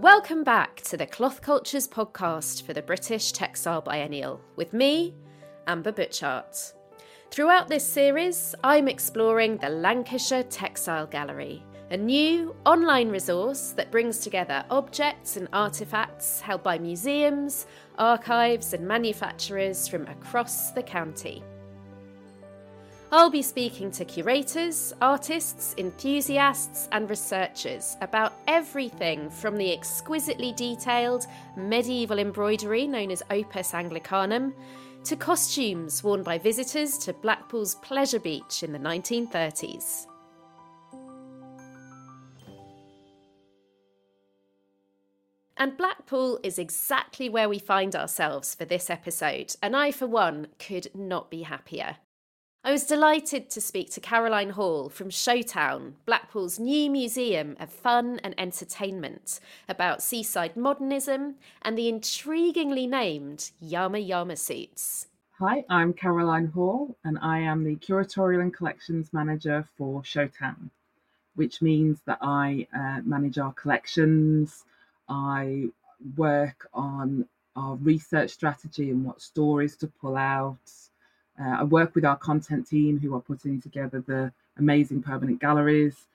Welcome back to the Cloth Cultures podcast for the British Textile Biennial with me, Amber Butchart. Throughout this series, I'm exploring the Lancashire Textile Gallery, a new online resource that brings together objects and artefacts held by museums, archives, and manufacturers from across the county. I'll be speaking to curators, artists, enthusiasts, and researchers about everything from the exquisitely detailed medieval embroidery known as Opus Anglicanum to costumes worn by visitors to Blackpool's Pleasure Beach in the 1930s. And Blackpool is exactly where we find ourselves for this episode, and I, for one, could not be happier. I was delighted to speak to Caroline Hall from Showtown, Blackpool's new museum of fun and entertainment, about seaside modernism and the intriguingly named Yama Yama suits. Hi, I'm Caroline Hall, and I am the Curatorial and Collections Manager for Showtown, which means that I uh, manage our collections, I work on our research strategy and what stories to pull out uh, I work with our content team who are putting together the amazing permanent galleries,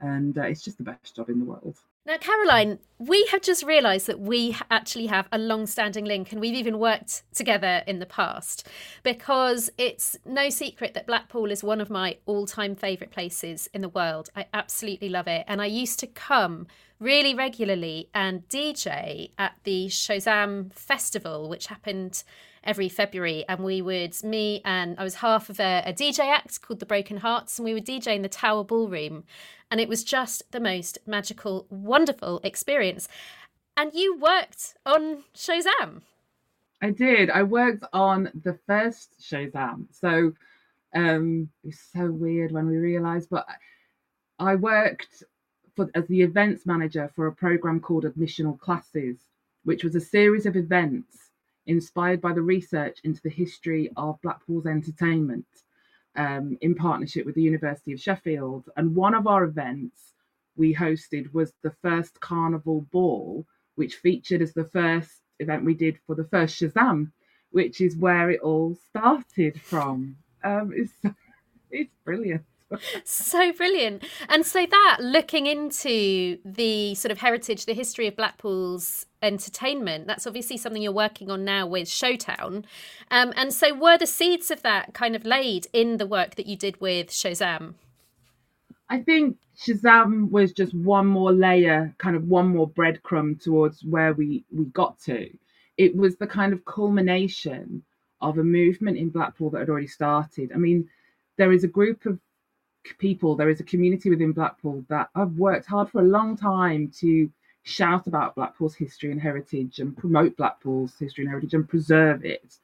and uh, it's just the best job in the world. Now, Caroline, we have just realised that we actually have a long standing link and we've even worked together in the past because it's no secret that Blackpool is one of my all time favourite places in the world. I absolutely love it. And I used to come really regularly and DJ at the Showzam Festival, which happened every February, and we would me and I was half of a, a DJ act called the Broken Hearts, and we would DJ in the Tower Ballroom, and it was just the most magical, wonderful experience. And you worked on Showzam. I did. I worked on the first Showzam, so um, it was so weird when we realised, but I worked for, as the events manager for a program called Admission All Classes, which was a series of events inspired by the research into the history of Blackpool's entertainment um, in partnership with the University of Sheffield. And one of our events we hosted was the first Carnival Ball, which featured as the first event we did for the first Showzam, which is where it all started from. Um, it's, it's brilliant so brilliant. And so that looking into the sort of heritage, the history of Blackpool's entertainment, that's obviously something you're working on now with Showtown. Um, and so were the seeds of that kind of laid in the work that you did with Showzam? I think Showzam was just one more layer, kind of one more breadcrumb towards where we we got to. It was the kind of culmination of a movement in Blackpool that had already started. I mean, there is a group of people, there is a community within Blackpool that have worked hard for a long time to shout about Blackpool's history and heritage and promote Blackpool's history and heritage and preserve it.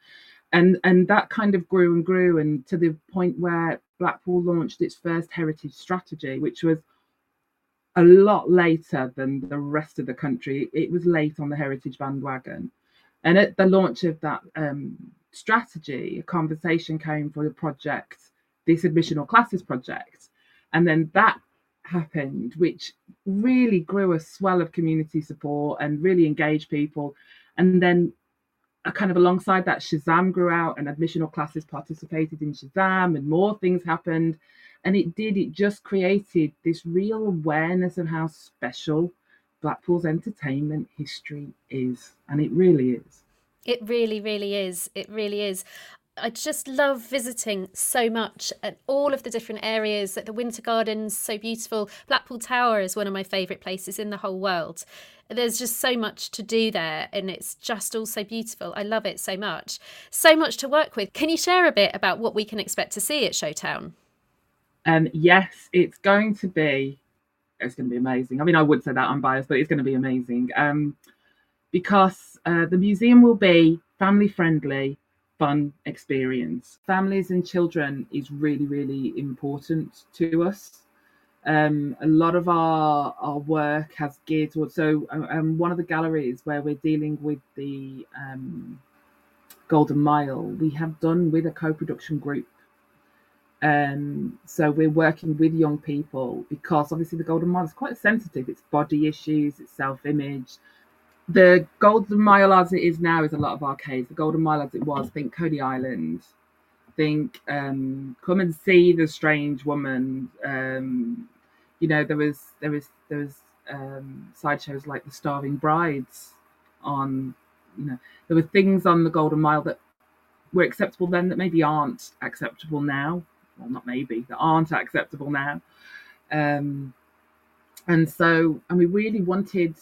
And and that kind of grew and grew and to the point where Blackpool launched its first heritage strategy, which was a lot later than the rest of the country. It was late on the heritage bandwagon. And at the launch of that um, strategy, a conversation came for the project this admission all classes project. And then that happened, which really grew a swell of community support and really engaged people. And then uh, kind of alongside that, Showzam grew out and admission all classes participated in Showzam and more things happened. And it did, it just created this real awareness of how special Blackpool's entertainment history is. And it really is. It really, really is. It really is. I just love visiting so much at all of the different areas. At the Winter Gardens, so beautiful. Blackpool Tower is one of my favourite places in the whole world. There's just so much to do there, and it's just all so beautiful. I love it so much. So much to work with. Can you share a bit about what we can expect to see at Showtown? Um, yes, it's going to be. It's going to be amazing. I mean, I would say that I'm biased, but it's going to be amazing um, because uh, the museum will be family friendly fun experience. Families and children is really, really important to us. Um, a lot of our our work has geared towards so um, um, one of the galleries where we're dealing with the um, Golden Mile, we have done with a co-production group Um, so we're working with young people because obviously the Golden Mile is quite sensitive. It's body issues, it's self-image. The Golden Mile as it is now is a lot of arcades. The Golden Mile as it was, think Coney Island, think um, come and see the strange woman. Um, you know, there was there was there was um, sideshows like the Starving Brides on. You know, there were things on the Golden Mile that were acceptable then that maybe aren't acceptable now well, not maybe, that aren't acceptable now. Um, and so, and we really wanted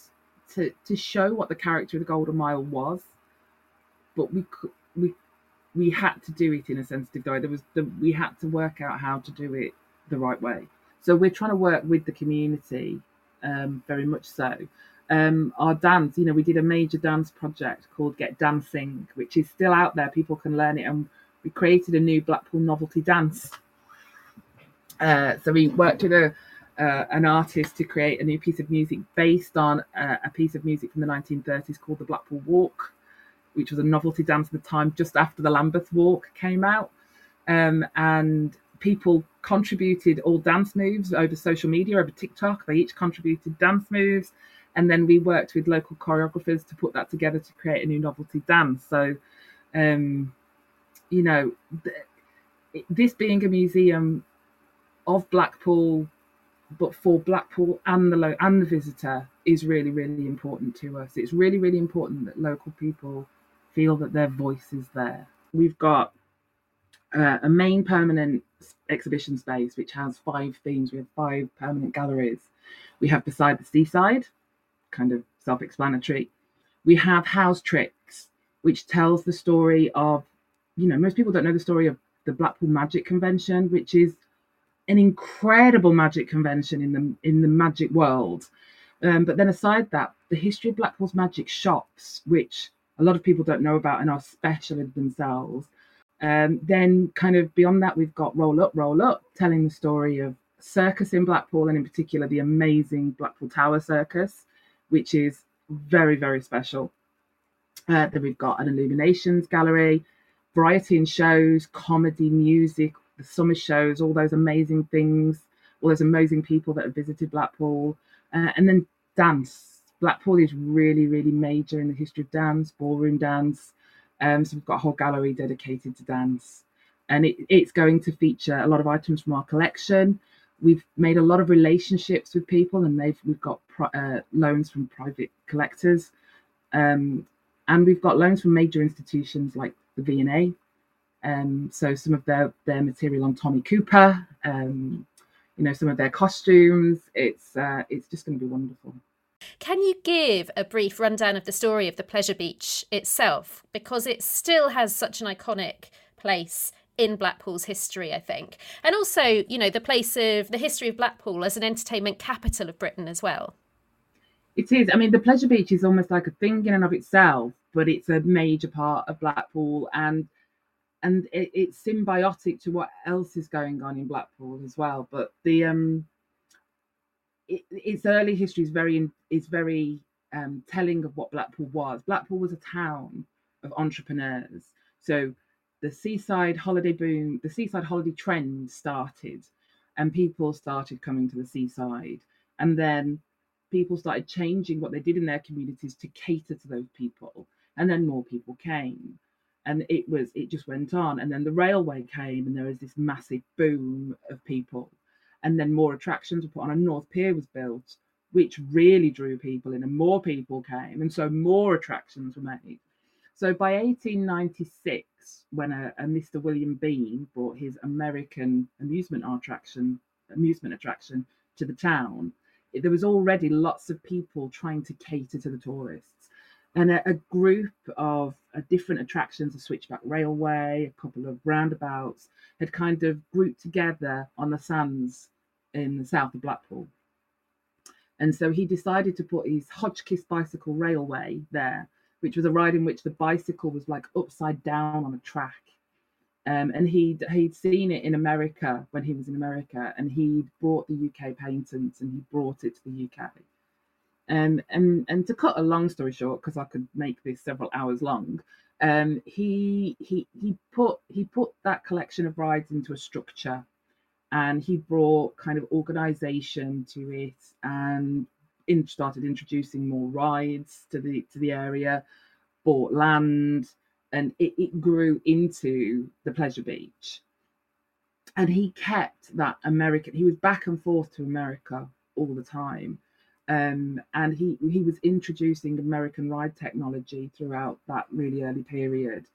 to to show what the character of the Golden Mile was, but we we we had to do it in a sensitive way. There was the, we had to work out how to do it the right way. So we're trying to work with the community, um, very much so. Um, our dance, you know, we did a major dance project called Get Dancing, which is still out there. People can learn it, and we created a new Blackpool novelty dance uh, so we worked with a uh, an artist to create a new piece of music based on uh, a piece of music from the 1930s called the Blackpool Walk, which was a novelty dance at the time just after the Lambeth Walk came out. Um, and people contributed all dance moves over social media, over TikTok. They each contributed dance moves. And then we worked with local choreographers to put that together to create a new novelty dance. So, um, you know, th- this being a museum of Blackpool, but for Blackpool and the lo- and the visitor is really really important to us. It's really really important that local people feel that their voice is there. We've got uh, a main permanent exhibition space which has five themes. We have five permanent galleries. We have beside the seaside, kind of self-explanatory. We have house tricks, which tells the story of, you know, most people don't know the story of the Blackpool Magic Convention, which is an incredible magic convention in the in the magic world. Um, but then aside that, the history of Blackpool's magic shops, which a lot of people don't know about and are special in themselves. Um, then kind of beyond that, we've got Roll Up, Roll Up, telling the story of circus in Blackpool and in particular the amazing Blackpool Tower Circus, which is very, very special. Uh, then we've got an illuminations gallery, variety in shows, comedy, music, the summer shows, all those amazing things, all those amazing people that have visited Blackpool, uh, and then dance. Blackpool is really, really major in the history of dance, ballroom dance. Um, so we've got a whole gallery dedicated to dance, and it, it's going to feature a lot of items from our collection. We've made a lot of relationships with people, and they've we've got uh, loans from private collectors, um, and we've got loans from major institutions like the V&A, um, so some of their their material on Tommy Cooper, um, you know, some of their costumes. It's uh, it's just going to be wonderful. Can you give a brief rundown of the story of the Pleasure Beach itself, because it still has such an iconic place in Blackpool's history, I think, and also you know the place of the history of Blackpool as an entertainment capital of Britain as well. It is. I mean, the Pleasure Beach is almost like a thing in and of itself, but it's a major part of Blackpool and and it, it's symbiotic to what else is going on in Blackpool as well. But the um, it, its early history is very is very um, telling of what Blackpool was. Blackpool was a town of entrepreneurs. So the seaside holiday boom, the seaside holiday trend started, and people started coming to the seaside, and then people started changing what they did in their communities to cater to those people, and then more people came and it was it just went on. And then the railway came and there was this massive boom of people. And then more attractions were put on and north pier was built which really drew people in and more people came and so more attractions were made. So by 1896 when a, a mr william bean brought his american amusement attraction amusement attraction to the town there was already lots of people trying to cater to the tourists and a, a group of uh, different attractions, a switchback railway, a couple of roundabouts, had kind of grouped together on the sands in the south of Blackpool. And so he decided to put his Hotchkiss bicycle railway there, which was a ride in which the bicycle was like upside down on a track. Um, and he'd he'd seen it in America when he was in America, and he'd brought the UK patents and he brought it to the UK. Um, and and to cut a long story short, because I could make this several hours long, Um, he he he put he put that collection of rides into a structure, and he brought kind of organisation to it, and in, started introducing more rides to the to the area, bought land, and it, it grew into the pleasure beach. And he kept that American. He was back and forth to America all the time um, and he he was introducing American ride technology throughout that really early period.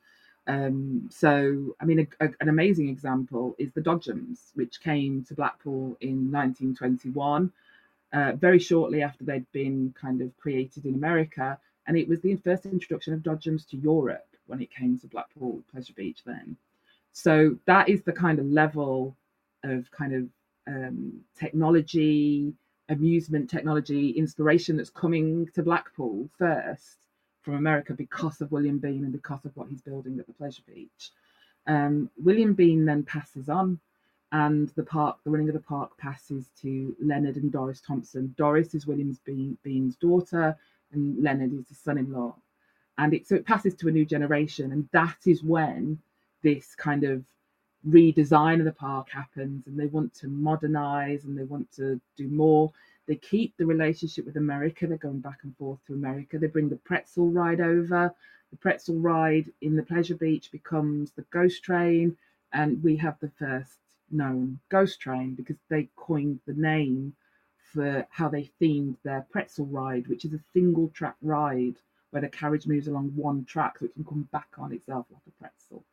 Um, so, I mean, a, a, an amazing example is the Dodgems, which came to Blackpool in 1921, uh, very shortly after they'd been kind of created in America, and it was the first introduction of Dodgems to Europe when it came to Blackpool Pleasure Beach. Then, so that is the kind of level of kind of um, technology amusement technology inspiration that's coming to Blackpool first from America because of William Bean and because of what he's building at the Pleasure Beach. Um, William Bean then passes on, and the park, the running of the park, passes to Leonard and Doris Thompson. Doris is William Bean, Bean's daughter, and Leonard is his son-in-law. And it so it passes to a new generation, and that is when this kind of redesign of the park happens and they want to modernize and they want to do more. They keep the relationship with America. They're going back and forth to America. They bring the pretzel ride over. The pretzel ride in the Pleasure Beach becomes the ghost train. And we have the first known ghost train because they coined the name for how they themed their pretzel ride, which is a single track ride where the carriage moves along one track so it can come back on itself like a pretzel.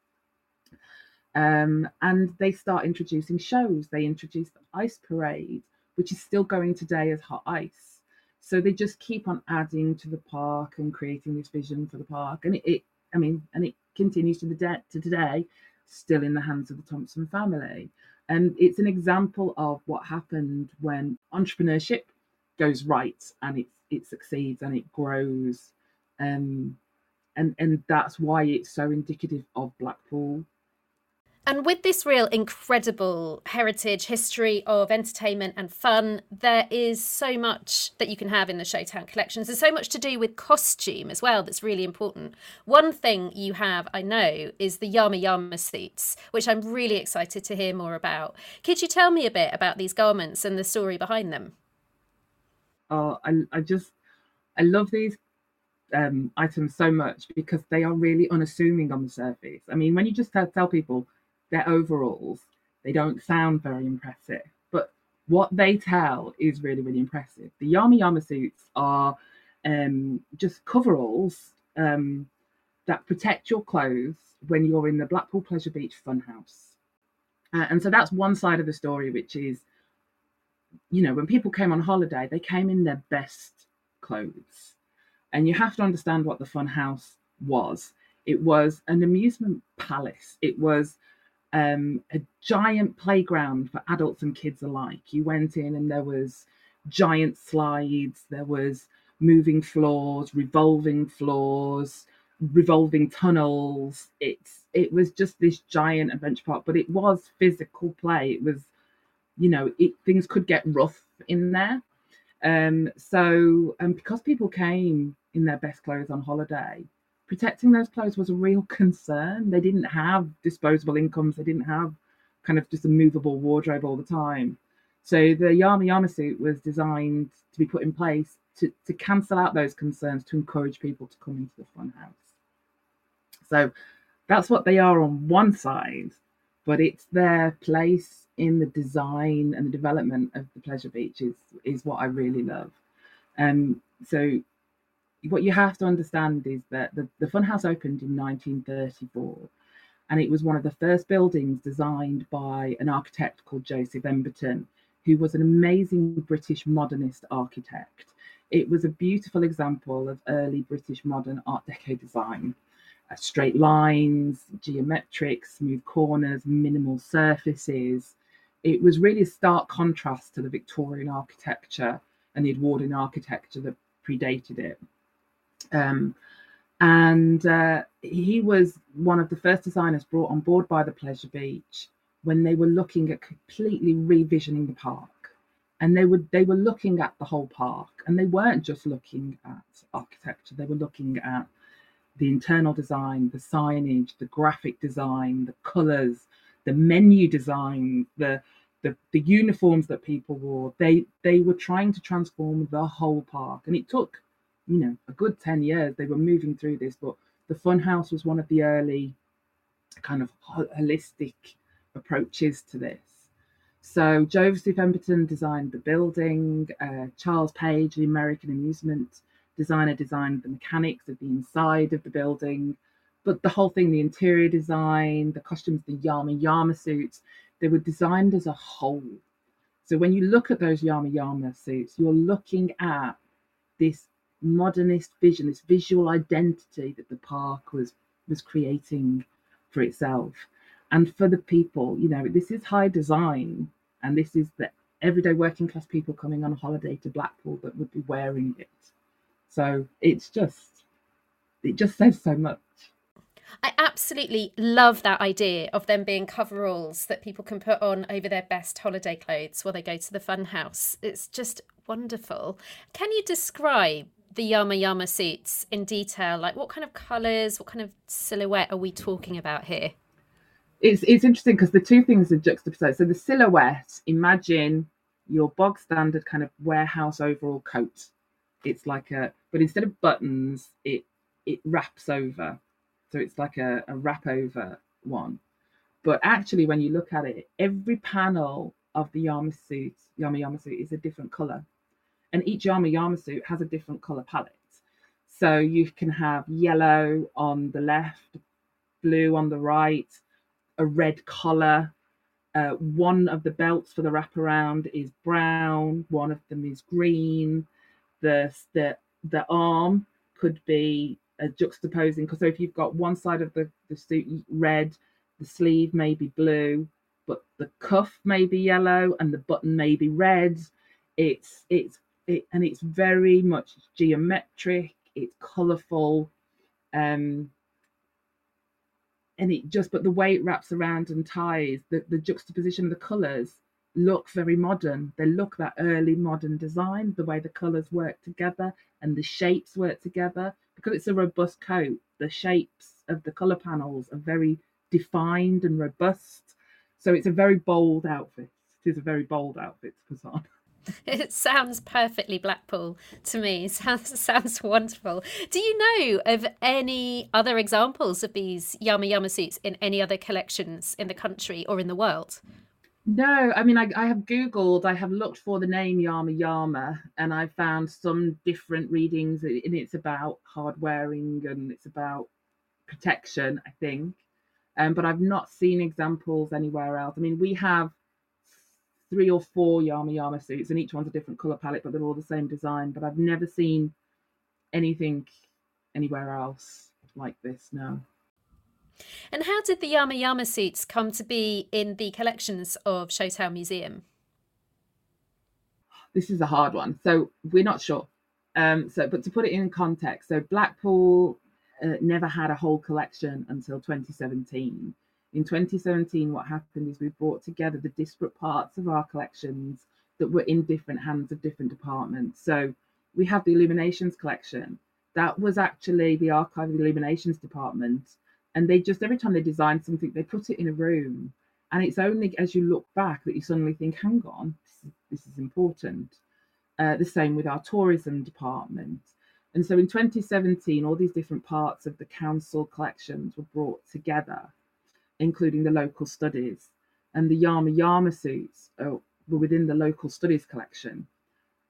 Um, and they start introducing shows. They introduce the ice parade, which is still going today as hot ice. So they just keep on adding to the park and creating this vision for the park. And it, it I mean, and it continues to the de- to today, still in the hands of the Thompson family. And it's an example of what happened when entrepreneurship goes right and it it succeeds and it grows. Um, and and that's why it's so indicative of Blackpool and with this real incredible heritage, history of entertainment and fun, there is so much that you can have in the Showtown collections. There's so much to do with costume as well that's really important. One thing you have, I know, is the Yama Yama suits, which I'm really excited to hear more about. Could you tell me a bit about these garments and the story behind them? Oh, I, I just, I love these um, items so much because they are really unassuming on the surface. I mean, when you just tell, tell people, their overalls, they don't sound very impressive. But what they tell is really, really impressive. The Yama Yama suits are um, just coveralls um, that protect your clothes when you're in the Blackpool Pleasure Beach Funhouse. Uh, and so that's one side of the story, which is, you know, when people came on holiday, they came in their best clothes. And you have to understand what the Funhouse was. It was an amusement palace. It was um, a giant playground for adults and kids alike. You went in and there was giant slides, there was moving floors, revolving floors, revolving tunnels. It's it was just this giant adventure park, but it was physical play. It was, you know, it, things could get rough in there. Um, so, and because people came in their best clothes on holiday, protecting those clothes was a real concern. They didn't have disposable incomes. They didn't have kind of just a movable wardrobe all the time. So the Yama Yama suit was designed to be put in place to, to cancel out those concerns, to encourage people to come into the fun house. So that's what they are on one side, but it's their place in the design and the development of the pleasure beach is, is what I really love. Um, so what you have to understand is that the, the funhouse opened in 1934 and it was one of the first buildings designed by an architect called Joseph Emberton, who was an amazing British modernist architect. It was a beautiful example of early British modern Art Deco design. Uh, straight lines, geometric, smooth corners, minimal surfaces. It was really a stark contrast to the Victorian architecture and the Edwardian architecture that predated it. Um, and uh, he was one of the first designers brought on board by the Pleasure Beach when they were looking at completely revisioning the park. And they were they were looking at the whole park, and they weren't just looking at architecture; they were looking at the internal design, the signage, the graphic design, the colours, the menu design, the the, the uniforms that people wore, they they were trying to transform the whole park. And it took, you know, a good 10 years. They were moving through this, but the funhouse was one of the early kind of holistic approaches to this. So Joseph Emberton designed the building, uh, Charles Page, the American amusement designer, designed the mechanics of the inside of the building. But the whole thing, the interior design, the costumes, the Yama Yama suits, they were designed as a whole. So when you look at those Yama Yama suits, you're looking at this modernist vision, this visual identity that the park was was creating for itself and for the people. You know, this is high design, and this is the everyday working class people coming on holiday to Blackpool that would be wearing it. So it's just, it just says so much. I absolutely love that idea of them being coveralls that people can put on over their best holiday clothes while they go to the fun house. It's just wonderful. Can you describe the Yama Yama suits in detail? Like what kind of colours, what kind of silhouette are we talking about here? It's it's interesting because the two things are juxtaposed. So the silhouette, imagine your bog standard kind of warehouse overall coat. It's like a but instead of buttons, it it wraps over. So it's like a, a wrap over one. But actually, when you look at it, every panel of the Yama suit, Yama Yama suit, is a different color. And each Yama Yama suit has a different color palette. So you can have yellow on the left, blue on the right, a red collar. Uh, one of the belts for the wraparound is brown. One of them is green. The the the arm could be uh, juxtaposing so if you've got one side of the, the suit red the sleeve may be blue but the cuff may be yellow and the button may be red it's it's it and it's very much geometric it's colorful um and it just but the way it wraps around and ties the, the juxtaposition of the colors look very modern they look that early modern design the way the colors work together and the shapes work together because it's a robust coat, the shapes of the colour panels are very defined and robust. So it's a very bold outfit. It is a very bold outfit to put on. It sounds perfectly Blackpool to me. Sounds sounds wonderful. Do you know of any other examples of these Yama Yama suits in any other collections in the country or in the world? No, I mean, I, I have Googled, I have looked for the name Yama Yama, and I found some different readings, and it's about hard wearing and it's about protection, I think. Um, but I've not seen examples anywhere else. I mean, we have three or four Yama Yama suits, and each one's a different color palette, but they're all the same design. But I've never seen anything anywhere else like this. No. And how did the Yama Yama suits come to be in the collections of Showtown Museum? This is a hard one. So we're not sure. Um, so, but to put it in context, so Blackpool uh, never had a whole collection until 2017. In 2017, what happened is we brought together the disparate parts of our collections that were in different hands of different departments. So we have the Illuminations collection. That was actually the Archive of the Illuminations department and they just every time they design something they put it in a room and it's only as you look back that you suddenly think hang on this is, this is important uh, the same with our tourism department and so in 2017 all these different parts of the council collections were brought together including the local studies and the yama yama suits uh, were within the local studies collection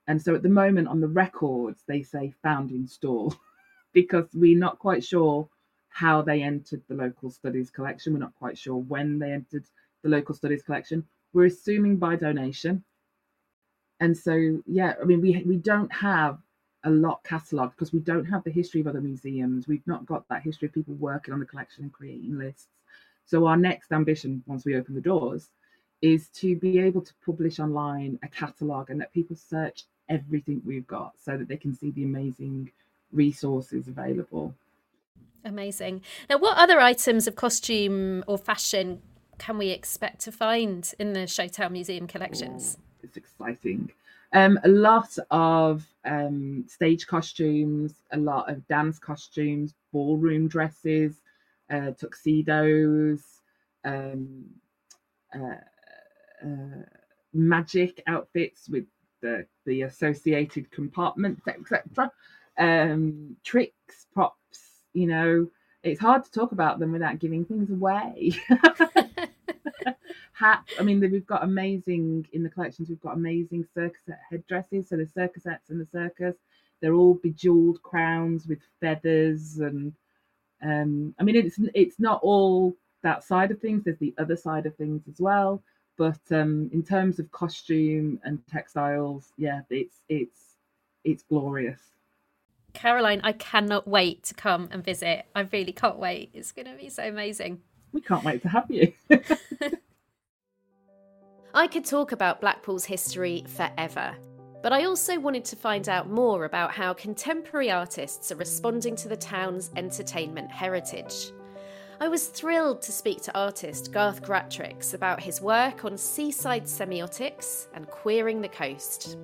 and so at the moment on the records they say found in store because we're not quite sure how they entered the local studies collection. We're not quite sure when they entered the local studies collection. We're assuming by donation. And so, yeah, I mean, we we don't have a lot catalogued because we don't have the history of other museums. We've not got that history of people working on the collection and creating lists. So our next ambition, once we open the doors, is to be able to publish online a catalogue and let people search everything we've got so that they can see the amazing resources available. Amazing. Now, what other items of costume or fashion can we expect to find in the Showtown Museum collections? Oh, it's exciting. Um, a lot of um, stage costumes, a lot of dance costumes, ballroom dresses, uh, tuxedos, um, uh, uh, magic outfits with the the associated compartments, etc. Um, tricks, props. You know, it's hard to talk about them without giving things away. hats. I mean, we've got amazing in the collections. We've got amazing circus headdresses. So the circusettes in the circus, they're all bejeweled crowns with feathers, and um, I mean, it's it's not all that side of things. There's the other side of things as well. But um, in terms of costume and textiles, yeah, it's it's it's glorious. Caroline, I cannot wait to come and visit. I really can't wait. It's going to be so amazing. We can't wait to have you. I could talk about Blackpool's history forever, but I also wanted to find out more about how contemporary artists are responding to the town's entertainment heritage. I was thrilled to speak to artist Garth Gratrix about his work on seaside semiotics and queering the coast.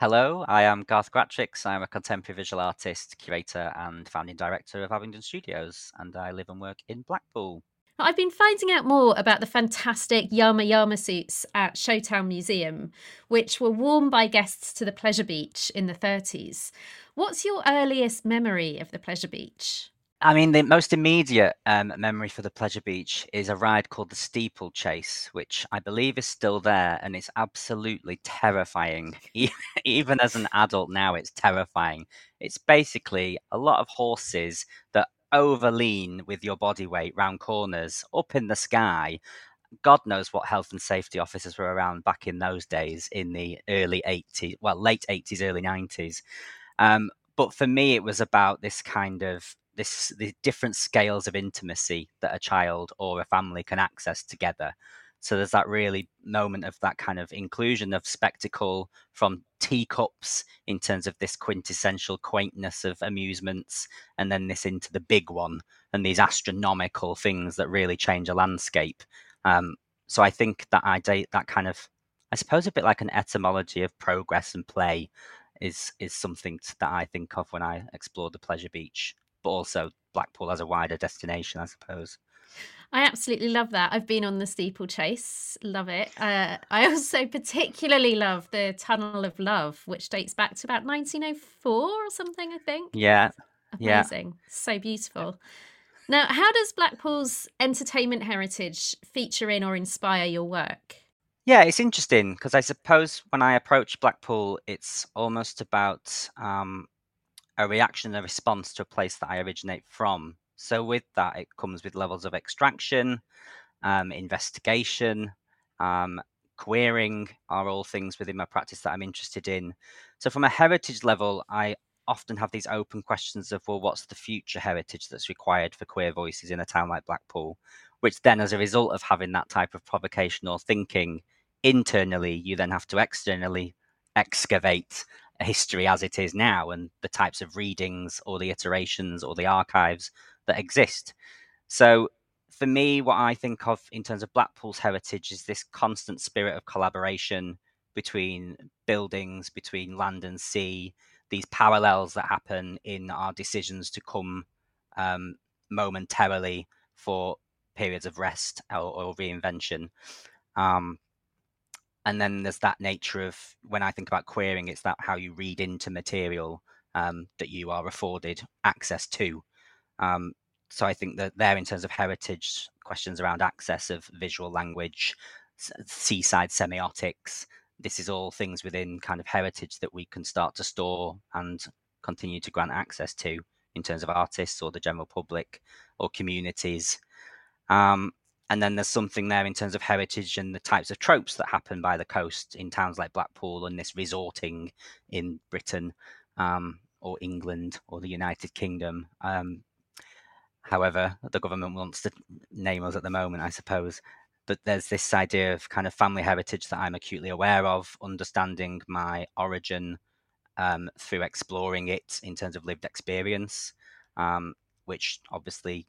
Hello, I am Garth Gratrix. I'm a contemporary visual artist, curator, and founding director of Abingdon Studios, and I live and work in Blackpool. I've been finding out more about the fantastic Yama Yama suits at Showtown Museum, which were worn by guests to the Pleasure Beach in the 30s. What's your earliest memory of the Pleasure Beach? I mean, the most immediate um, memory for the Pleasure Beach is a ride called the Steeplechase, which I believe is still there, and it's absolutely terrifying. Even as an adult now, it's terrifying. It's basically a lot of horses that overlean with your body weight round corners up in the sky. God knows what health and safety officers were around back in those days in the early 80s, well, late 80s, early 90s. Um, but for me, it was about this kind of this the different scales of intimacy that a child or a family can access together. So there's that really moment of that kind of inclusion of spectacle from teacups in terms of this quintessential quaintness of amusements, and then this into the big one and these astronomical things that really change a landscape. Um, so I think that I date that kind of, I suppose, a bit like an etymology of progress and play is is something that I think of when I explore the pleasure beach, but also Blackpool as a wider destination, I suppose. I absolutely love that. I've been on the steeplechase, love it. Uh, I also particularly love the Tunnel of Love, which dates back to about 1904 or something, I think. Yeah. Amazing. Yeah. So beautiful. Now, how does Blackpool's entertainment heritage feature in or inspire your work? Yeah, it's interesting because I suppose when I approach Blackpool, it's almost about um, a reaction, and a response to a place that I originate from. So with that, it comes with levels of extraction, um, investigation, um, queering are all things within my practice that I'm interested in. So from a heritage level, I often have these open questions of, well, what's the future heritage that's required for queer voices in a town like Blackpool? Which then, as a result of having that type of provocation or thinking internally, you then have to externally excavate history as it is now and the types of readings or the iterations or the archives that exist. So for me, what I think of in terms of Blackpool's heritage is this constant spirit of collaboration between buildings, between land and sea, these parallels that happen in our decisions to come um, momentarily for periods of rest or, or reinvention. Um, and then there's that nature of when I think about queering, it's that how you read into material um, that you are afforded access to. Um, so I think that there, in terms of heritage, questions around access of visual language, seaside semiotics, this is all things within kind of heritage that we can start to store and continue to grant access to in terms of artists or the general public or communities. Um, and then there's something there in terms of heritage and the types of tropes that happen by the coast in towns like Blackpool and this resorting in Britain um, or England or the United Kingdom. Um, however, the government wants to name us at the moment, I suppose. But there's this idea of kind of family heritage that I'm acutely aware of, understanding my origin um, through exploring it in terms of lived experience, um, which obviously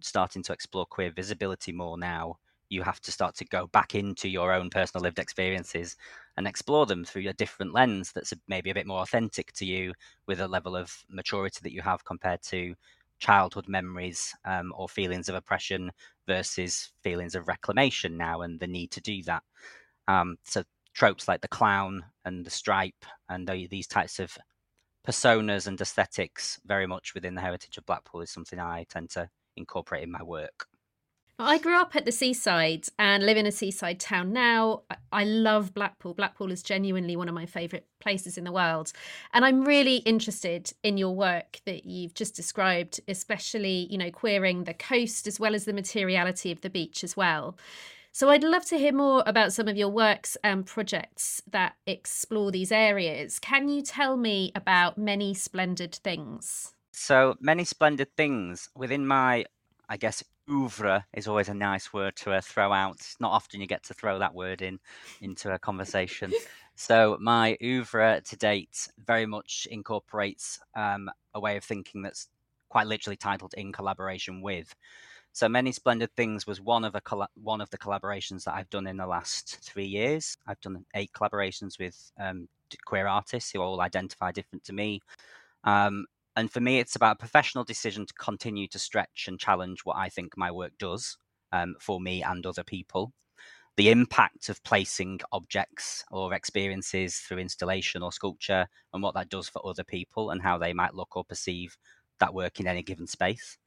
starting to explore queer visibility more now you have to start to go back into your own personal lived experiences and explore them through a different lens that's maybe a bit more authentic to you with a level of maturity that you have compared to childhood memories um, or feelings of oppression versus feelings of reclamation now and the need to do that. Um, so tropes like the clown and the stripe and the, these types of personas and aesthetics very much within the heritage of Blackpool is something I tend to incorporate in my work. I grew up at the seaside and live in a seaside town now. I love Blackpool. Blackpool is genuinely one of my favourite places in the world. And I'm really interested in your work that you've just described, especially, you know, queering the coast as well as the materiality of the beach as well. So I'd love to hear more about some of your works and projects that explore these areas. Can you tell me about many splendid things? So, many splendid things within my, I guess, oeuvre is always a nice word to uh, throw out. It's not often you get to throw that word in into a conversation. so my oeuvre to date very much incorporates um, a way of thinking that's quite literally titled "In Collaboration with." So many splendid things was one of the coll- one of the collaborations that I've done in the last three years. I've done eight collaborations with um, queer artists who all identify different to me. Um, and for me, it's about a professional decision to continue to stretch and challenge what I think my work does um, for me and other people. The impact of placing objects or experiences through installation or sculpture and what that does for other people and how they might look or perceive that work in any given space.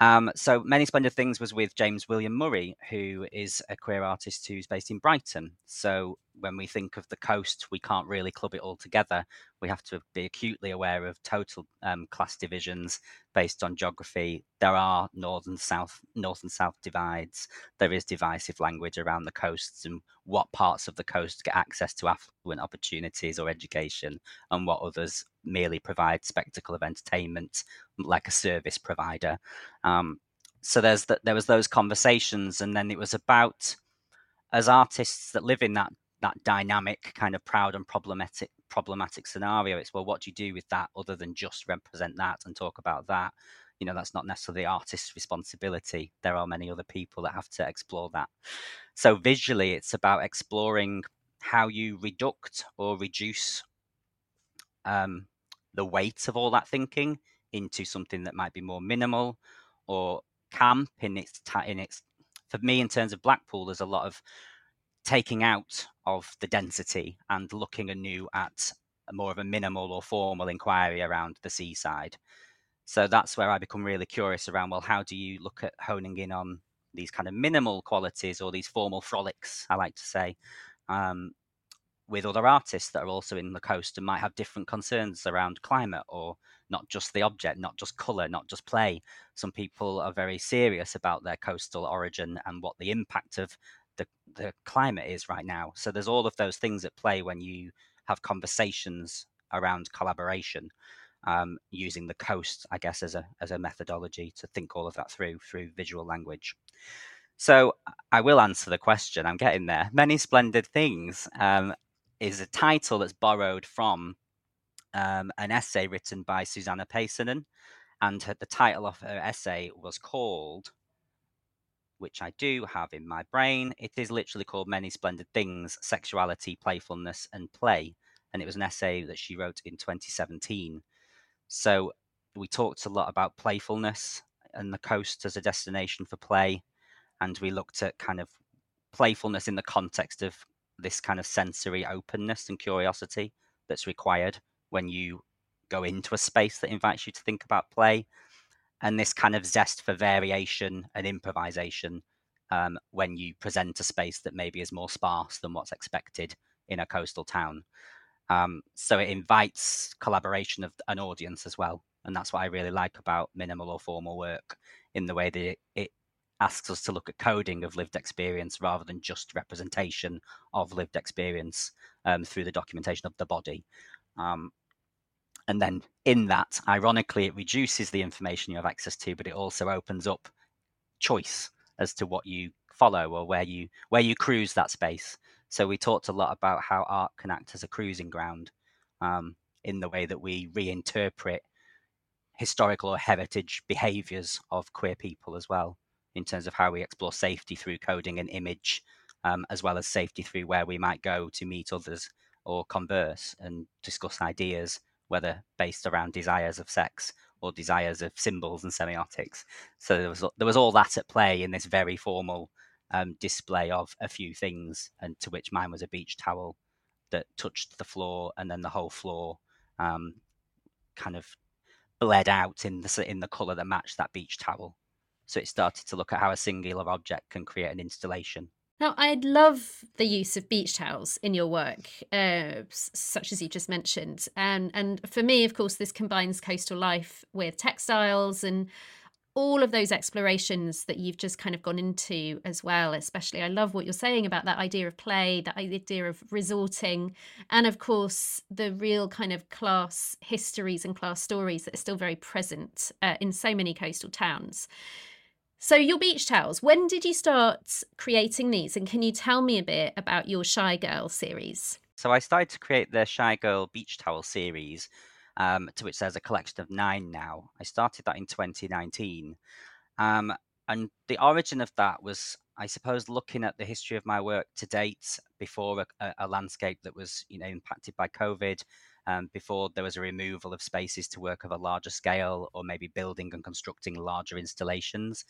Um, so Many Splendid Things was with James William Murray, who is a queer artist who's based in Brighton. So when we think of the coast, we can't really club it all together. We have to be acutely aware of total um, class divisions based on geography. There are north and south, north and south divides. There is divisive language around the coasts and what parts of the coast get access to affluent opportunities or education, and what others merely provide spectacle of entertainment, like a service provider. Um, so there's that. There was those conversations, and then it was about as artists that live in that that dynamic kind of proud and problematic problematic scenario it's well what do you do with that other than just represent that and talk about that? You know that's not necessarily the artist's responsibility. There are many other people that have to explore that. So visually it's about exploring how you reduct or reduce um, the weight of all that thinking into something that might be more minimal or camp in its in its for me in terms of blackpool there's a lot of taking out of the density and looking anew at more of a minimal or formal inquiry around the seaside. So that's where I become really curious around well, how do you look at honing in on these kind of minimal qualities or these formal frolics, I like to say, um, with other artists that are also in the coast and might have different concerns around climate or not just the object, not just colour, not just play. Some people are very serious about their coastal origin and what the impact of the the climate is right now. So there's all of those things at play when you have conversations around collaboration, um, using the coast, I guess, as a as a methodology to think all of that through through visual language. So I will answer the question. I'm getting there. Many splendid things um, is a title that's borrowed from um, an essay written by Susanna Paasonen, and the title of her essay was called which I do have in my brain. It is literally called Many Splendid Things Sexuality, Playfulness, and Play. And it was an essay that she wrote in 2017. So we talked a lot about playfulness and the coast as a destination for play. And we looked at kind of playfulness in the context of this kind of sensory openness and curiosity that's required when you go into a space that invites you to think about play and this kind of zest for variation and improvisation um, when you present a space that maybe is more sparse than what's expected in a coastal town. Um, so it invites collaboration of an audience as well. And that's what I really like about minimal or formal work in the way that it, asks us to look at coding of lived experience rather than just representation of lived experience um, through the documentation of the body. Um, and then in that, ironically, it reduces the information you have access to, but it also opens up choice as to what you follow or where you where you cruise that space. So we talked a lot about how art can act as a cruising ground um, in the way that we reinterpret historical or heritage behaviors of queer people as well. in terms of how we explore safety through coding and image, um, as well as safety through where we might go to meet others or converse and discuss ideas, whether based around desires of sex or desires of symbols and semiotics. So there was there was all that at play in this very formal um, display of a few things, and to which mine was a beach towel that touched the floor, and then the whole floor um, kind of bled out in the in the color that matched that beach towel. So it started to look at how a singular object can create an installation. Now, I'd love the use of beach towels in your work, uh, such as you just mentioned. And, and for me, of course, this combines coastal life with textiles and all of those explorations that you've just kind of gone into as well especially i love what you're saying about that idea of play that idea of resorting and of course the real kind of class histories and class stories that are still very present uh, in so many coastal towns so your beach towels when did you start creating these and can you tell me a bit about your shy girl series so i started to create the shy girl beach towel series um, to which there's a collection of nine now. I started that in 2019. Um, and the origin of that was, I suppose, looking at the history of my work to date before a, a landscape that was, you know, impacted by COVID, um, before there was a removal of spaces to work of a larger scale, or maybe building and constructing larger installations.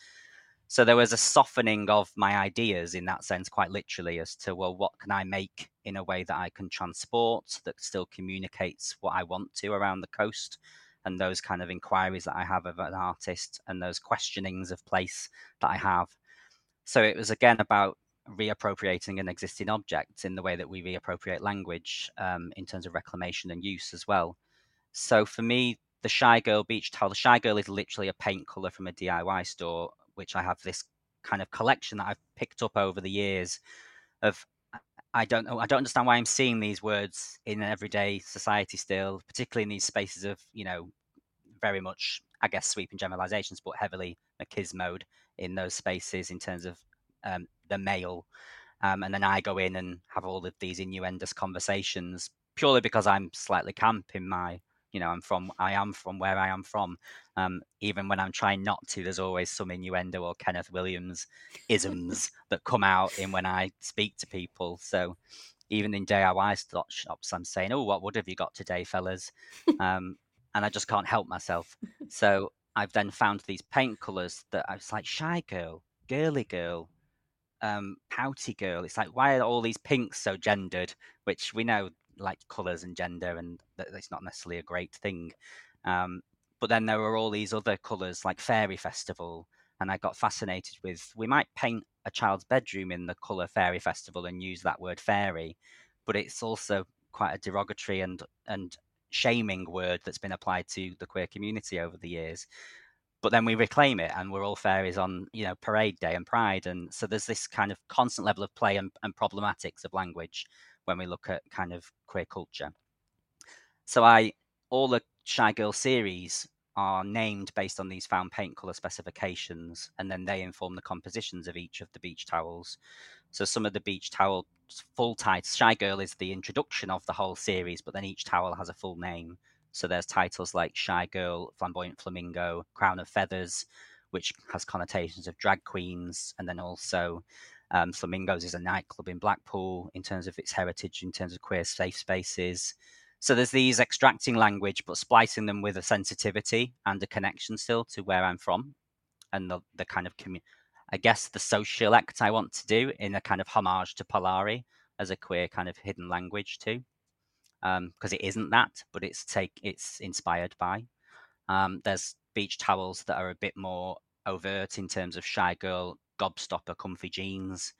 So there was a softening of my ideas in that sense, quite literally, as to, well, what can I make in a way that I can transport that still communicates what I want to around the coast? And those kind of inquiries that I have of an artist and those questionings of place that I have. So it was again about reappropriating an existing object in the way that we reappropriate language um, in terms of reclamation and use as well. So for me, the Shy Girl beach towel, the Shy Girl is literally a paint color from a DIY store which I have this kind of collection that I've picked up over the years of I don't know I don't understand why I'm seeing these words in everyday society still, particularly in these spaces of, you know, very much I guess sweeping generalizations, but heavily machismoed in those spaces in terms of um, the male. Um, and then I go in and have all of these innuendous conversations purely because I'm slightly camp in my you know i'm from i am from where i am from. Um, even when i'm trying not to there's always some innuendo or kenneth williams isms that come out in when i speak to people. So even in diy shops i'm saying oh what wood have you got today fellas? Um, and i just can't help myself. So i've then found these paint colors that i was like shy girl girly girl um, pouty girl. It's like, why are all these pinks so gendered? Which we know like colors and gender, and that's not necessarily a great thing. Um, but then there were all these other colors like Fairy Festival, and I got fascinated with we might paint a child's bedroom in the color Fairy Festival and use that word fairy, but it's also quite a derogatory and and shaming word that's been applied to the queer community over the years but then we reclaim it and we're all fairies on you know parade day and pride and so there's this kind of constant level of play and, and problematics of language when we look at kind of queer culture. So I all the Shy Girl series are named based on these found paint color specifications, and then they inform the compositions of each of the beach towels. So some of the beach towel full titles, Shy Girl is the introduction of the whole series, but then each towel has a full name. So there's titles like Shy Girl, Flamboyant Flamingo, Crown of Feathers, which has connotations of drag queens, and then also um, Flamingos is a nightclub in Blackpool in terms of its heritage, in terms of queer safe spaces. So there's these extracting language, but splicing them with a sensitivity and a connection still to where I'm from, and the the kind of commu- I guess the social act I want to do in a kind of homage to Polari as a queer kind of hidden language too, because um, it isn't that, but it's take it's inspired by. Um, there's beach towels that are a bit more overt in terms of shy girl gobstopper comfy jeans.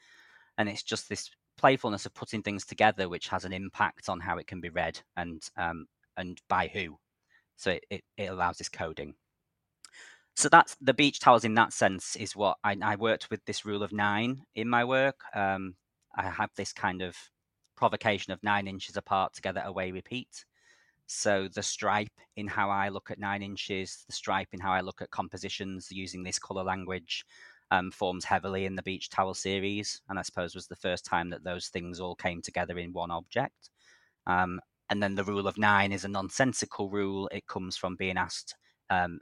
And it's just this playfulness of putting things together, which has an impact on how it can be read and um, and by who. So it, it, it allows this coding. So that's the beach towels in that sense is what I, I worked with this rule of nine in my work. Um, I have this kind of provocation of nine inches apart together away repeat. So the stripe in how I look at nine inches, the stripe in how I look at compositions using this color language, um, forms heavily in the beach towel series, and I suppose was the first time that those things all came together in one object. Um, and then the rule of nine is a nonsensical rule. It comes from being asked um,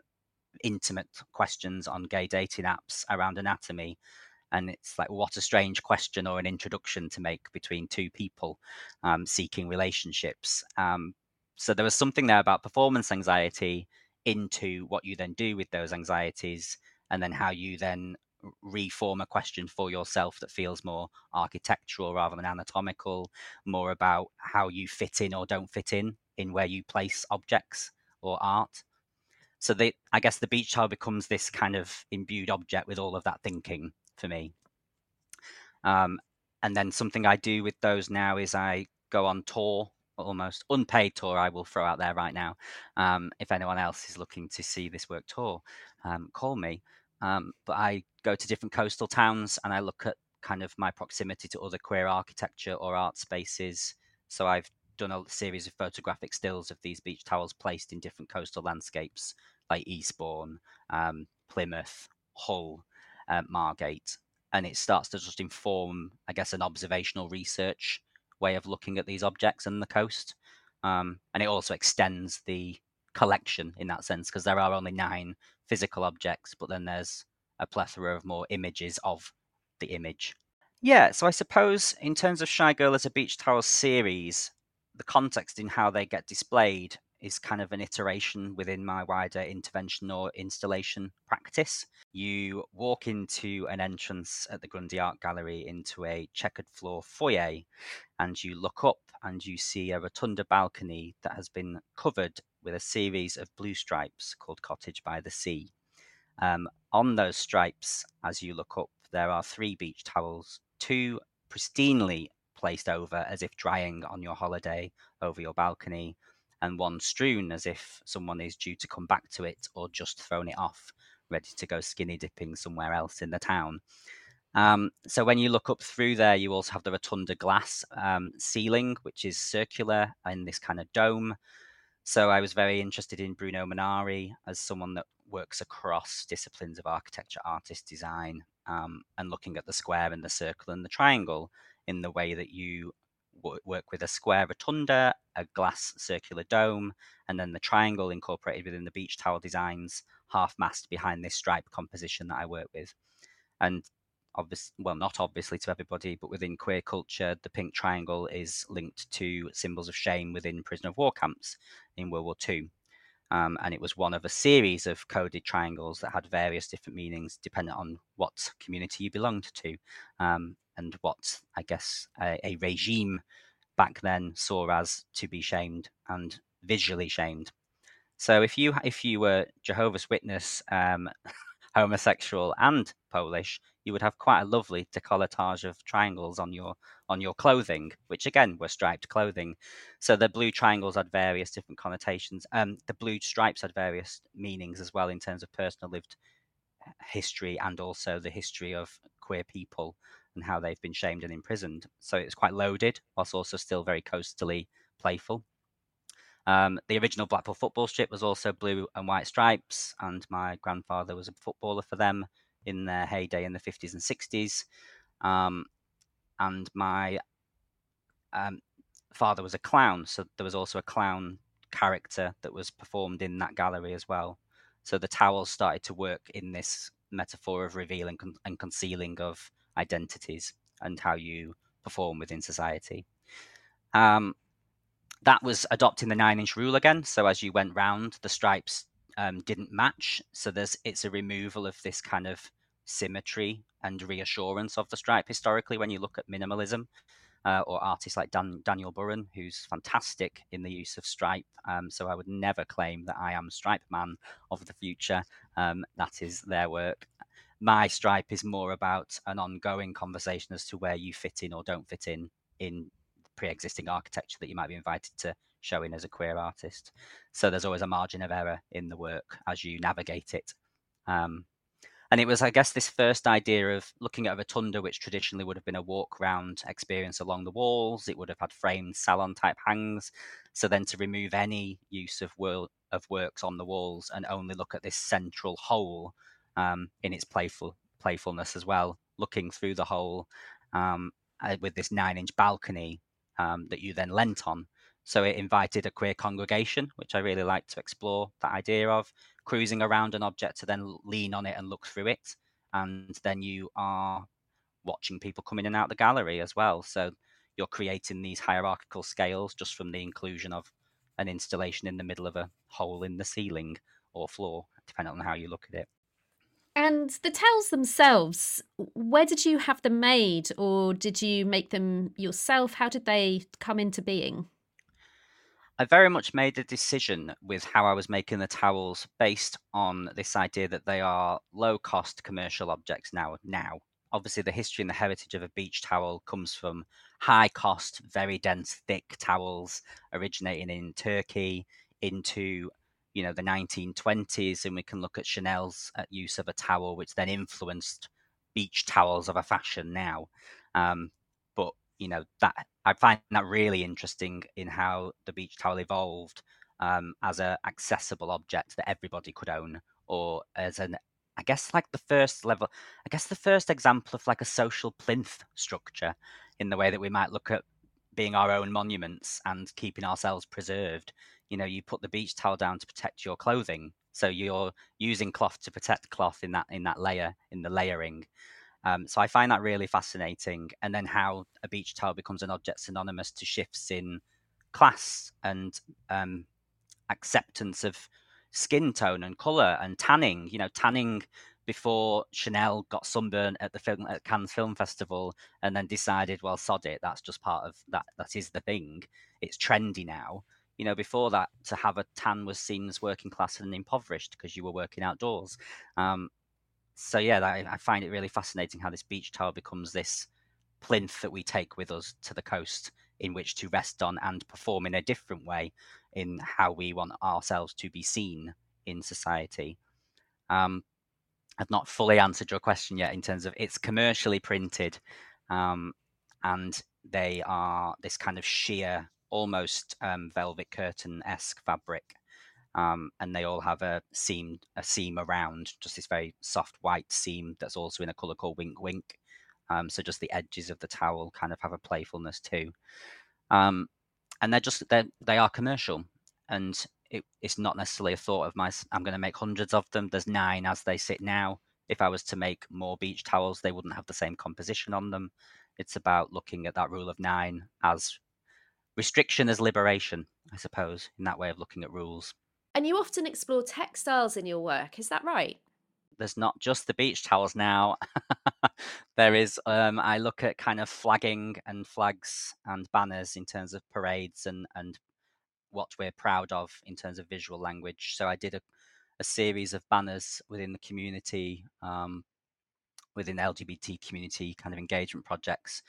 intimate questions on gay dating apps around anatomy and it's like what a strange question or an introduction to make between two people um, seeking relationships. Um, so there was something there about performance anxiety into what you then do with those anxieties and then how you then reform a question for yourself that feels more architectural rather than anatomical more about how you fit in or don't fit in in where you place objects or art. So i guess the beach towel becomes this kind of imbued object with all of that thinking for me um, and then something i do with those now is i go on tour almost unpaid tour I will throw out there right now. Um, if anyone else is looking to see this work tour, um, call me. Um, but I go to different coastal towns and I look at kind of my proximity to other queer architecture or art spaces. So I've done a series of photographic stills of these beach towels placed in different coastal landscapes like Eastbourne, um, Plymouth, Hull, Margate. And it starts to just inform, I guess, an observational research way of looking at these objects and the coast. Um, and it also extends the collection in that sense because there are only nine physical objects, but then there's a plethora of more images of the image. Yeah, so I suppose in terms of Shy Girl as a Beach Towel series, the context in how they get displayed is kind of an iteration within my wider intervention or installation practice. You walk into an entrance at the Grundy Art Gallery into a checkered floor foyer, and you look up and you see a rotunda balcony that has been covered with a series of blue stripes called Cottage by the Sea. Um, on those stripes, as you look up, there are three beach towels, two pristinely placed over as if drying on your holiday over your balcony, and one strewn as if someone is due to come back to it or just thrown it off, ready to go skinny dipping somewhere else in the town. Um, so when you look up through there, you also have the rotunda glass um, ceiling, which is circular in this kind of dome. So I was very interested in Bruno Munari as someone that works across disciplines of architecture, artist, design, um, and looking at the square and the circle and the triangle in the way that you work with a square rotunda, a glass circular dome, and then the triangle incorporated within the beach towel designs, half mast behind this stripe composition that I work with. And obviously, well, not obviously to everybody, but within queer culture, the pink triangle is linked to symbols of shame within prisoner of war camps in World War II. Um, and it was one of a series of coded triangles that had various different meanings dependent on what community you belonged to. Um, and what I guess a, a regime back then saw as to be shamed and visually shamed. So if you if you were Jehovah's Witness, um, homosexual, and Polish, you would have quite a lovely decolletage of triangles on your on your clothing, which again were striped clothing. So the blue triangles had various different connotations. Um, the blue stripes had various meanings as well in terms of personal lived history and also the history of queer people and how they've been shamed and imprisoned. So it's quite loaded, whilst also still very coastally playful. Um, the original Blackpool football strip was also blue and white stripes, and my grandfather was a footballer for them in their heyday in the 50s and 60s. Um, and my um, father was a clown, so there was also a clown character that was performed in that gallery as well. So the towels started to work in this metaphor of revealing and concealing of identities and how you perform within society. Um, that was adopting the nine inch rule again. So as you went round, the stripes um, didn't match. So there's it's a removal of this kind of symmetry and reassurance of the stripe. Historically, when you look at minimalism uh, or artists like Dan, Daniel Buren, who's fantastic in the use of stripe. Um, so I would never claim that I am stripe man of the future. Um, that is their work my stripe is more about an ongoing conversation as to where you fit in or don't fit in in pre-existing architecture that you might be invited to show in as a queer artist. So there's always a margin of error in the work as you navigate it. Um, and it was, I guess, this first idea of looking at a rotunda, which traditionally would have been a walk round experience along the walls. It would have had framed salon type hangs. So then to remove any use of, of works on the walls and only look at this central hole um, in its playful playfulness as well, looking through the hole um, uh, with this nine inch balcony um, that you then leant on. So it invited a queer congregation, which I really like to explore that idea of cruising around an object to then lean on it and look through it. And then you are watching people come in and out the gallery as well. So you're creating these hierarchical scales just from the inclusion of an installation in the middle of a hole in the ceiling or floor, depending on how you look at it. And the towels themselves, where did you have them made or did you make them yourself? How did they come into being? I very much made a decision with how I was making the towels based on this idea that they are low cost commercial objects now. Now, obviously, the history and the heritage of a beach towel comes from high cost, very dense, thick towels originating in Turkey into you know the 1920s, and we can look at Chanel's uh, use of a towel, which then influenced beach towels of a fashion now. Um, but you know that I find that really interesting in how the beach towel evolved um, as an accessible object that everybody could own, or as an I guess like the first level, I guess the first example of like a social plinth structure in the way that we might look at being our own monuments and keeping ourselves preserved. You know, you put the beach towel down to protect your clothing, so you're using cloth to protect cloth in that in that layer in the layering. Um, so I find that really fascinating. And then how a beach towel becomes an object synonymous to shifts in class and um, acceptance of skin tone and color and tanning. You know, tanning before Chanel got sunburn at the film at Cannes Film Festival and then decided, well, sod it, that's just part of that. That is the thing. It's trendy now. You know, before that, to have a tan was seen as working class and impoverished because you were working outdoors. Um, so yeah, I, I find it really fascinating how this beach towel becomes this plinth that we take with us to the coast in which to rest on and perform in a different way in how we want ourselves to be seen in society. Um, I've not fully answered your question yet in terms of it's commercially printed um, and they are this kind of sheer, almost um, velvet curtain esque fabric um, and they all have a seam a seam around just this very soft white seam that's also in a color called wink wink um, so just the edges of the towel kind of have a playfulness too. Um, and they're just they they are commercial and it, it's not necessarily a thought of my i'm going to make hundreds of them there's nine as they sit now. If i was to make more beach towels they wouldn't have the same composition on them. It's about looking at that rule of nine as restriction as liberation i suppose in that way of looking at rules and you often explore textiles in your work, is that right? There's not just the beach towels now. there is, um, I look at kind of flagging and flags and banners in terms of parades and, and what we're proud of in terms of visual language. So I did a, a series of banners within the community, um, within the LGBT community kind of engagement projects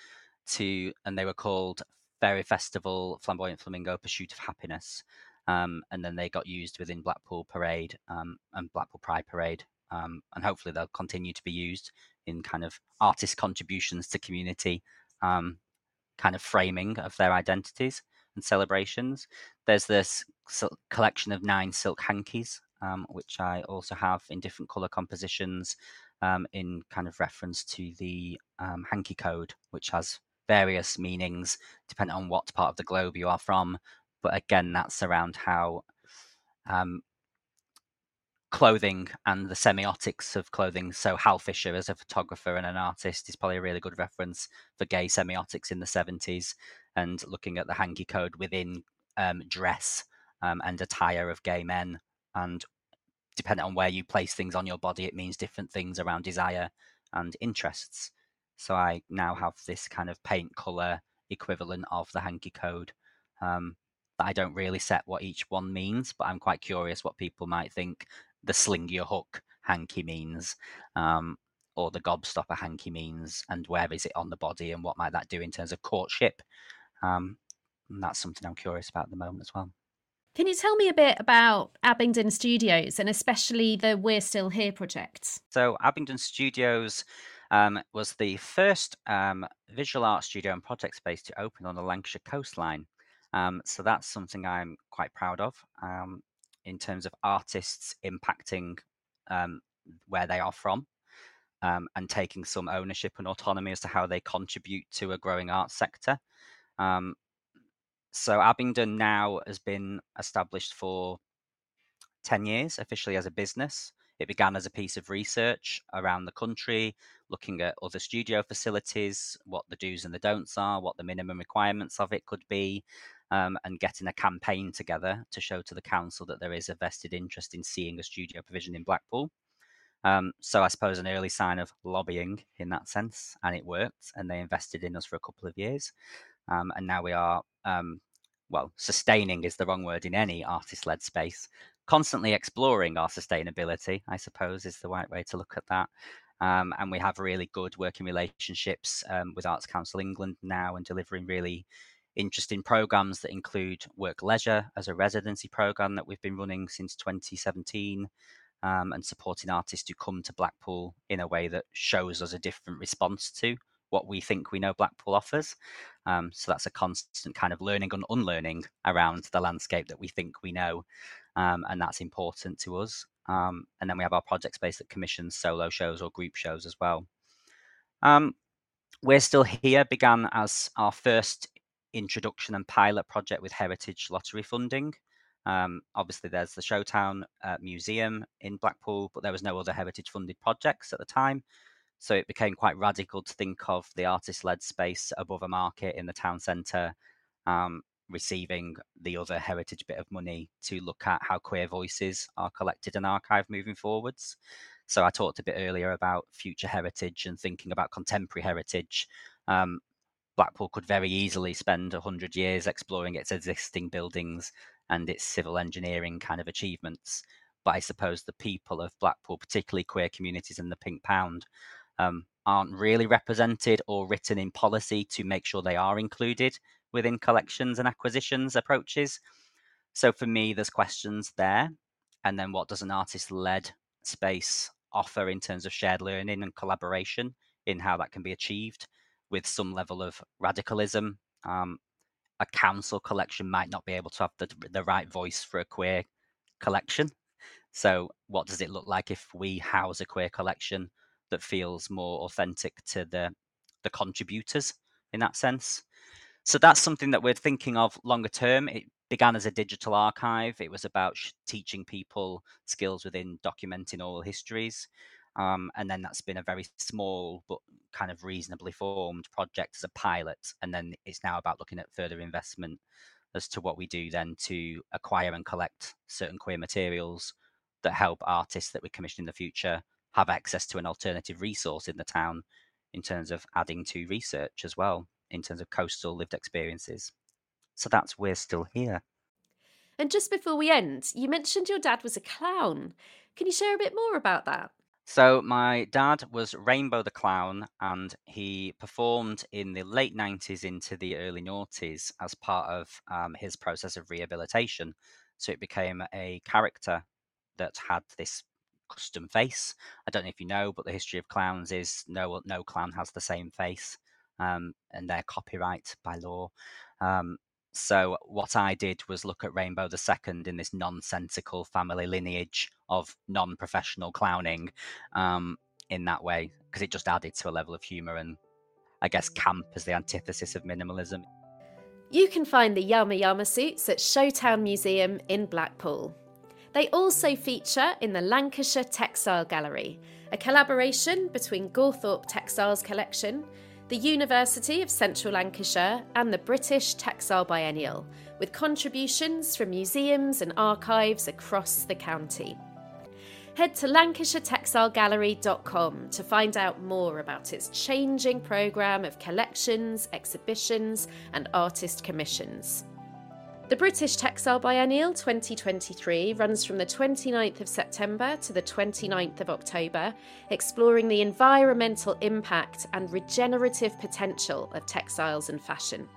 to, and they were called Fairy Festival, Flamboyant Flamingo, Pursuit of Happiness. Um, and then they got used within Blackpool Parade um, and Blackpool Pride Parade. Um, and hopefully they'll continue to be used in kind of artist contributions to community um, kind of framing of their identities and celebrations. There's this collection of nine silk hankies, um, which I also have in different color compositions um, in kind of reference to the hanky code, which has various meanings depending on what part of the globe you are from but again, that's around how um, clothing and the semiotics of clothing. So Hal Fisher, as a photographer and an artist, is probably a really good reference for gay semiotics in the 70s and looking at the hanky code within um, dress um, and attire of gay men. And depending on where you place things on your body, it means different things around desire and interests. So I now have this kind of paint color equivalent of the hanky code. Um, that I don't really set what each one means, but I'm quite curious what people might think the sling your hook hanky means, um, or the gobstopper hanky means, and where is it on the body, and what might that do in terms of courtship. Um, and that's something I'm curious about at the moment as well. Can you tell me a bit about Abingdon Studios and especially the We're Still Here project? So, Abingdon Studios um, was the first um, visual art studio and project space to open on the Lancashire coastline. Um, so that's something I'm quite proud of um, in terms of artists impacting um, where they are from um, and taking some ownership and autonomy as to how they contribute to a growing art sector. So Abingdon now has been established for 10 years officially as a business. It began as a piece of research around the country, looking at other studio facilities, what the do's and the don'ts are, what the minimum requirements of it could be, um, and getting a campaign together to show to the council that there is a vested interest in seeing a studio provision in Blackpool. Um, so I suppose an early sign of lobbying in that sense, and it worked, and they invested in us for a couple of years, um, and now we are, um, well, sustaining is the wrong word in any artist-led space, constantly exploring our sustainability, I suppose, is the right way to look at that. Um, and we have really good working relationships um, with Arts Council England now and delivering really interesting programs that include work leisure as a residency program that we've been running since 2017 um, and supporting artists who come to Blackpool in a way that shows us a different response to what we think we know Blackpool offers. Um, so that's a constant kind of learning and unlearning around the landscape that we think we know. Um, and that's important to us. Um, and then we have our project space that commissions solo shows or group shows as well. Um, we're Still Here began as our first introduction and pilot project with heritage lottery funding. Um, obviously, there's the Showtown uh, Museum in Blackpool, but there was no other heritage funded projects at the time. So it became quite radical to think of the artist led space above a market in the town centre, um, receiving the other heritage bit of money to look at how queer voices are collected and archived moving forwards. So I talked a bit earlier about future heritage and thinking about contemporary heritage. Um, Blackpool could very easily spend 100 years exploring its existing buildings and its civil engineering kind of achievements. But I suppose the people of Blackpool, particularly queer communities in the Pink Pound, um, aren't really represented or written in policy to make sure they are included within collections and acquisitions approaches. So for me, there's questions there. And then what does an artist led space offer in terms of shared learning and collaboration in how that can be achieved with some level of radicalism um, a council collection might not be able to have the, the right voice for a queer collection. So, what does it look like if we house a queer collection that feels more authentic to the the contributors in that sense? So that's something that we're thinking of longer term. It began as a digital archive. It was about teaching people skills within documenting oral histories. Um, and then that's been a very small but kind of reasonably formed project as a pilot. And then it's now about looking at further investment as to what we do then to acquire and collect certain queer materials that help artists that we commission in the future have access to an alternative resource in the town in terms of adding to research as well, in terms of coastal lived experiences. So that's We're Still Here. And just before we end, you mentioned your dad was a clown. Can you share a bit more about that? So my dad was Rainbow the Clown, and he performed in the late '90s into the early noughties as part of um, his process of rehabilitation. So it became a character that had this custom face. I don't know if you know, but the history of clowns is no no clown has the same face, um, and they're copyright by law. Um, so what I did was look at Rainbow the Second in this nonsensical family lineage of non-professional clowning um, in that way because it just added to a level of humour and I guess camp as the antithesis of minimalism. You can find the Yama Yama suits at Showtown Museum in Blackpool. They also feature in the Lancashire Textile Gallery, a collaboration between Gawthorpe Textiles Collection the University of Central Lancashire, and the British Textile Biennial, with contributions from museums and archives across the county. Head to lancashiretextilegallery.com to find out more about its changing programme of collections, exhibitions, and artist commissions. The British Textile Biennial 2023 runs from the 29th of September to the 29th of October, exploring the environmental impact and regenerative potential of textiles and fashion.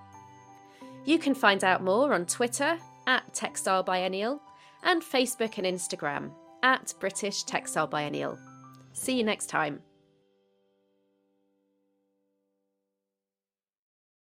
You can find out more on Twitter at Textile Biennial and Facebook and Instagram at British Textile Biennial. See you next time.